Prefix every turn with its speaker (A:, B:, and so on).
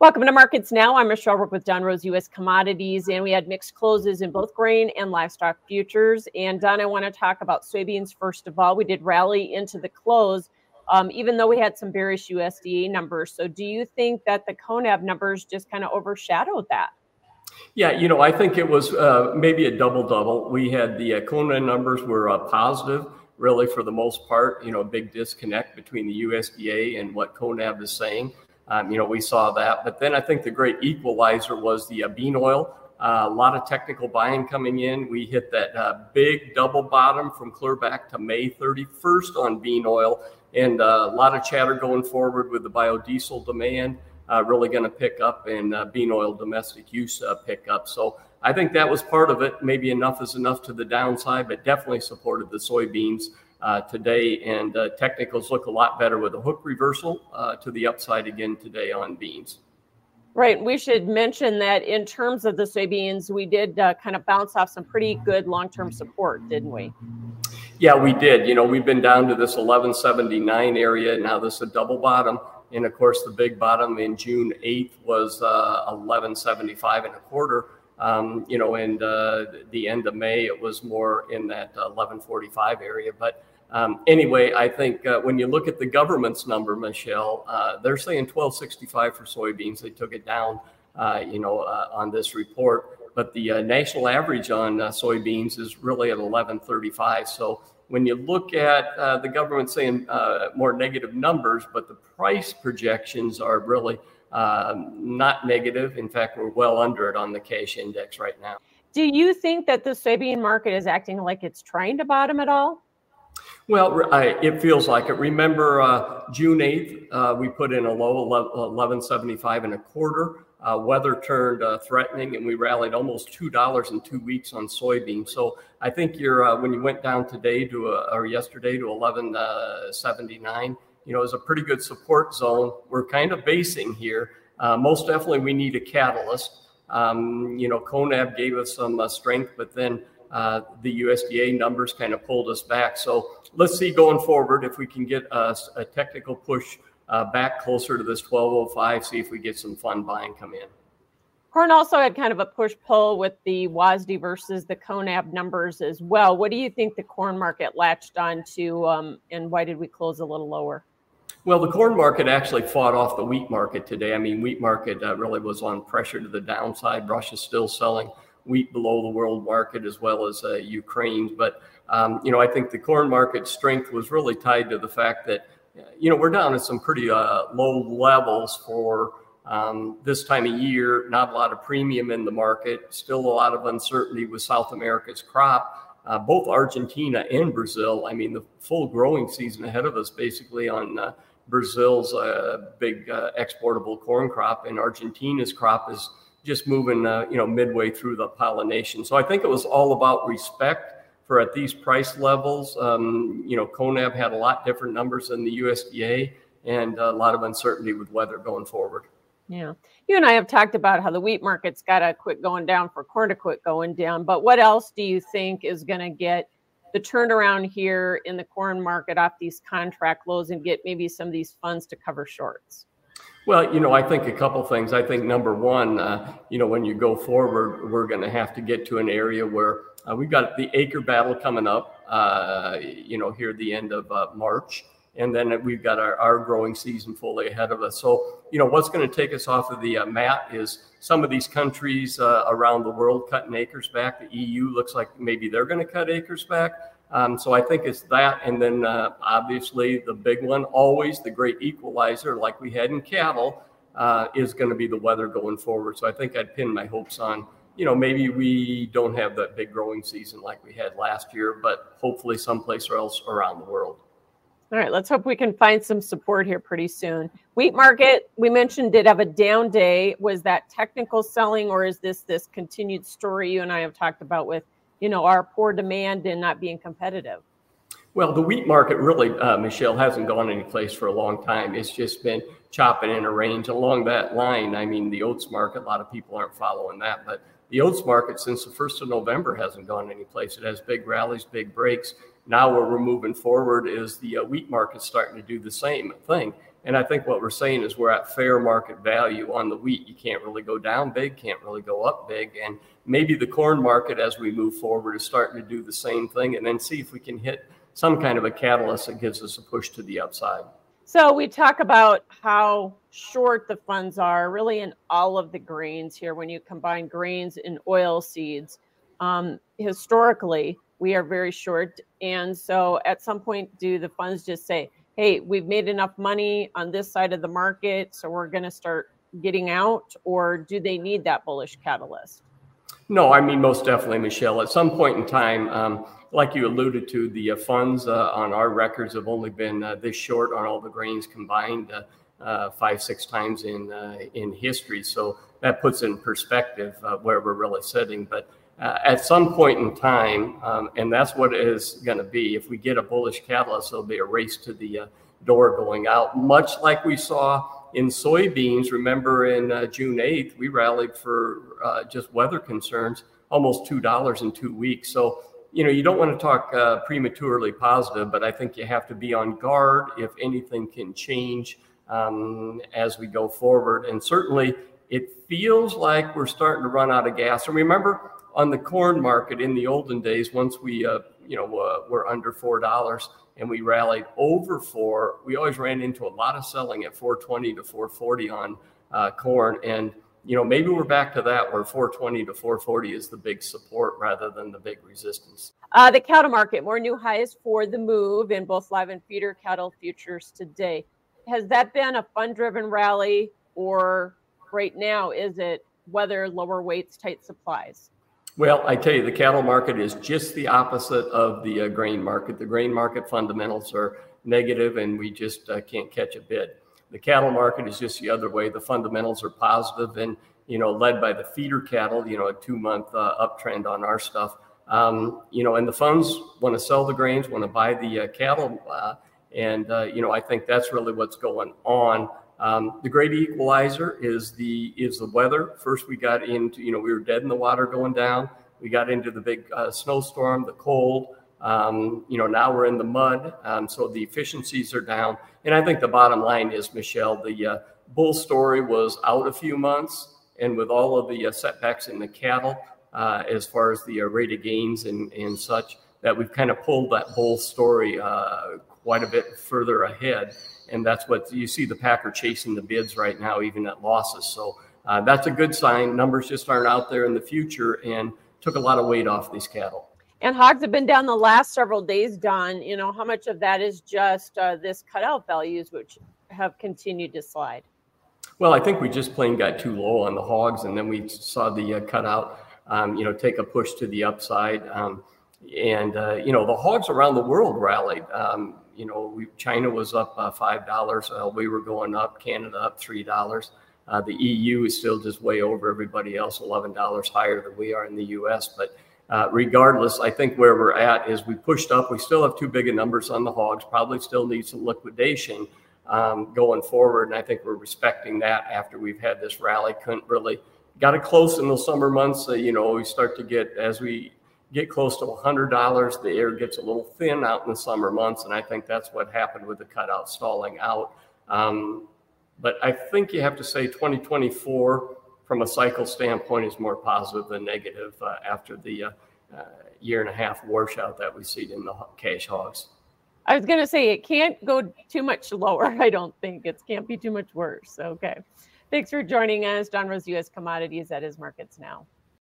A: Welcome to Markets Now. I'm Michelle Rook with Don Roose U.S. Commodities, and we had mixed closes in both grain and livestock futures. And Don, I want to talk about soybeans first of all. We did rally into the close, um, even though we had some bearish USDA numbers. So, do you think that the CONAB numbers just kind of overshadowed that?
B: Yeah, you know, I think it was uh, maybe a double double. We had the uh, CONAB numbers were uh, positive, really for the most part. You know, a big disconnect between the USDA and what CONAB is saying. Um, you know, we saw that. But then I think the great equalizer was the uh, bean oil. Uh, a lot of technical buying coming in. We hit that uh, big double bottom from clear back to May 31st on bean oil, and uh, a lot of chatter going forward with the biodiesel demand uh, really going to pick up and uh, bean oil domestic use pick up. So I think that was part of it. Maybe enough is enough to the downside, but definitely supported the soybeans uh, today, and uh, technicals look a lot better with a hook reversal uh, to the upside again today on beans.
A: Right. We should mention that in terms of the soybeans, we did uh, kind of bounce off some pretty good long term support, didn't we?
B: Yeah, we did. You know, we've been down to this 1179 area. Now this is a double bottom. And of course, the big bottom in June 8th was uh, 1175 and a quarter. Um, you know, and uh, the end of May, it was more in that 1145 area. But um, anyway, I think uh, when you look at the government's number, Michelle, uh, they're saying 1265 for soybeans. They took it down, uh, you know, uh, on this report. But the uh, national average on uh, soybeans is really at 1135. So when you look at the government saying more negative numbers, but the price projections are really not negative. In fact, we're well under it on the cash index right now.
A: Do you think that the soybean market is acting like it's trying to bottom at all?
B: Well, I, it feels like it. Remember uh, June 8th, uh, we put in a low 1175 and a quarter. Uh, weather turned uh, threatening and we rallied almost $2 in two weeks on soybeans. So I think you're, uh, when you went down today to, or yesterday to 1179, you know, is a pretty good support zone. We're kind of basing here. Uh, most definitely we need a catalyst. Um, you know, CONAB gave us some strength, but then uh, the USDA numbers kind of pulled us back. So let's see going forward if we can get a, a technical push uh, back closer to this 1205, see if we get some fun buying come in.
A: Corn also had kind of a push pull with the WASDE versus the CONAB numbers as well. What do you think the corn market latched on to, um, and why did we close a little lower?
B: Well, the corn market actually fought off the wheat market today. I mean, wheat market uh, really was on pressure to the downside. Russia's still selling wheat below the world market as well as uh. But um, you know, I think the corn market strength was really tied to the fact that you know we're down at some pretty uh, low levels for um, this time of year. Not a lot of premium in the market. Still a lot of uncertainty with South America's crop. Uh, both Argentina and Brazil. I mean, the full growing season ahead of us, basically on uh, Brazil's uh, big uh, exportable corn crop, and Argentina's crop is just moving, uh, you know, midway through the pollination. So I think it was all about respect for at these price levels. Um, you know, CONAB had a lot different numbers than the USDA and a lot of uncertainty with weather going forward.
A: Yeah. You and I have talked about how the wheat market's got to quit going down for corn to quit going down. But what else do you think is going to get the turnaround here in the corn market off these contract lows and get maybe some of these funds to cover shorts?
B: Well, you know, I think a couple things. I think number one, uh, you know, when you go forward, we're going to have to get to an area where uh, we've got the acre battle coming up, uh, you know, here at the end of uh, March. And then we've got our, our growing season fully ahead of us. So, you know, what's going to take us off of the uh, mat is some of these countries uh, around the world cutting acres back. The EU looks like maybe they're going to cut acres back. Um, so I think it's that, and then uh, obviously the big one, always the great equalizer, like we had in cattle, uh, is going to be the weather going forward. So I think I'd pin my hopes on, you know, maybe we don't have that big growing season like we had last year, but hopefully someplace else around the world.
A: All right, let's hope we can find some support here pretty soon. Wheat market, we mentioned, did have a down day. Was that technical selling, or is this this continued story you and I have talked about with? you know, our poor demand and not being competitive?
B: Well, the wheat market really, uh, Michelle, hasn't gone any place for a long time. It's just been chopping in a range along that line. I mean, the oats market, a lot of people aren't following that, but the oats market since the 1st of November hasn't gone any place. It has big rallies, big breaks. Now, where we're moving forward is the uh, wheat market starting to do the same thing. And I think what we're saying is we're at fair market value on the wheat. You can't really go down big, can't really go up big. And maybe the corn market as we move forward is starting to do the same thing and then see if we can hit some kind of a catalyst that gives us a push to the upside.
A: So we talk about how short the funds are really in all of the grains here when you combine grains and oil seeds. Um, historically, we are very short. And so at some point, do the funds just say, hey, we've made enough money on this side of the market, so we're going to start getting out? Or do they need that bullish catalyst?
B: No, I mean, most definitely, Michelle. At some point in time, um, like you alluded to, the uh, funds uh, on our records have only been uh, this short on all the grains combined uh, uh, five, six times in uh, in history. So that puts in perspective where we're really sitting. But at some point in time, um, and that's what it is going to be. If we get a bullish catalyst, there'll be a race to the door going out, much like we saw in soybeans. Remember, in June 8th, we rallied for just weather concerns almost $2 in two weeks. So you know, you don't want to talk uh, prematurely positive, but I think you have to be on guard if anything can change um, as we go forward. And certainly, it feels like we're starting to run out of gas. And remember, on the corn market in the olden days, once we, uh, you know, uh, were under four dollars and we rallied over four, we always ran into a lot of selling at 420 to 440 on uh, corn and you know, maybe we're back to that where 420 to 440 is the big support rather than the big resistance.
A: Uh, the cattle market, more new highs for the move in both live and feeder cattle futures today. Has that been a fund driven rally or right now is it weather, lower weights, tight supplies?
B: Well, I tell you, the cattle market is just the opposite of the uh, grain market. The grain market fundamentals are negative and we just uh, can't catch a bid. The cattle market is just the other way. The fundamentals are positive and, you know, led by the feeder cattle, you know, a two month uh, uptrend on our stuff. Um, you know, and the funds want to sell the grains, want to buy the uh, cattle. Uh, and, uh, you know, I think that's really what's going on. Um, the great equalizer is the is the weather. First, we got into you know we were dead in the water going down. We got into the big uh, snowstorm, the cold. Um, you know, now we're in the mud, um, so the efficiencies are down. And I think the bottom line is, Michelle, the uh, bull story was out a few months, and with all of the uh, setbacks in the cattle, uh, as far as the uh, rate of gains and, and such, that we've kind of pulled that bull story uh, quite a bit further ahead. And that's what you see the Packer chasing the bids right now, even at losses. So uh, that's a good sign. Numbers just aren't out there in the future and took a lot of weight off these cattle.
A: And hogs have been down the last several days, Don. You know, how much of that is just uh, this cutout values, which have continued to slide?
B: Well, I think we just plain got too low on the hogs, and then we saw the uh, cutout, um, you know, take a push to the upside. Um, and, uh, you know, the hogs around the world rallied. Um, you know, we, China was up uh, $5. Uh, we were going up, Canada up $3. Uh, the EU is still just way over everybody else, $11 higher than we are in the US. But uh, regardless, I think where we're at is we pushed up. We still have too big of numbers on the hogs, probably still need some liquidation um, going forward. And I think we're respecting that after we've had this rally. Couldn't really got it close in the summer months. You know, we start to get, as we get close to $100, the air gets a little thin out in the summer months. And I think that's what happened with the cutout stalling out. Um, but I think you have to say 2024 from a cycle standpoint is more positive than negative uh, after the uh, uh, year and a half washout that we see in the cash hogs.
A: I was going to say it can't go too much lower. I don't think it can't be too much worse. Okay. Thanks for joining us. Don Roose, U.S. Commodities at his markets now.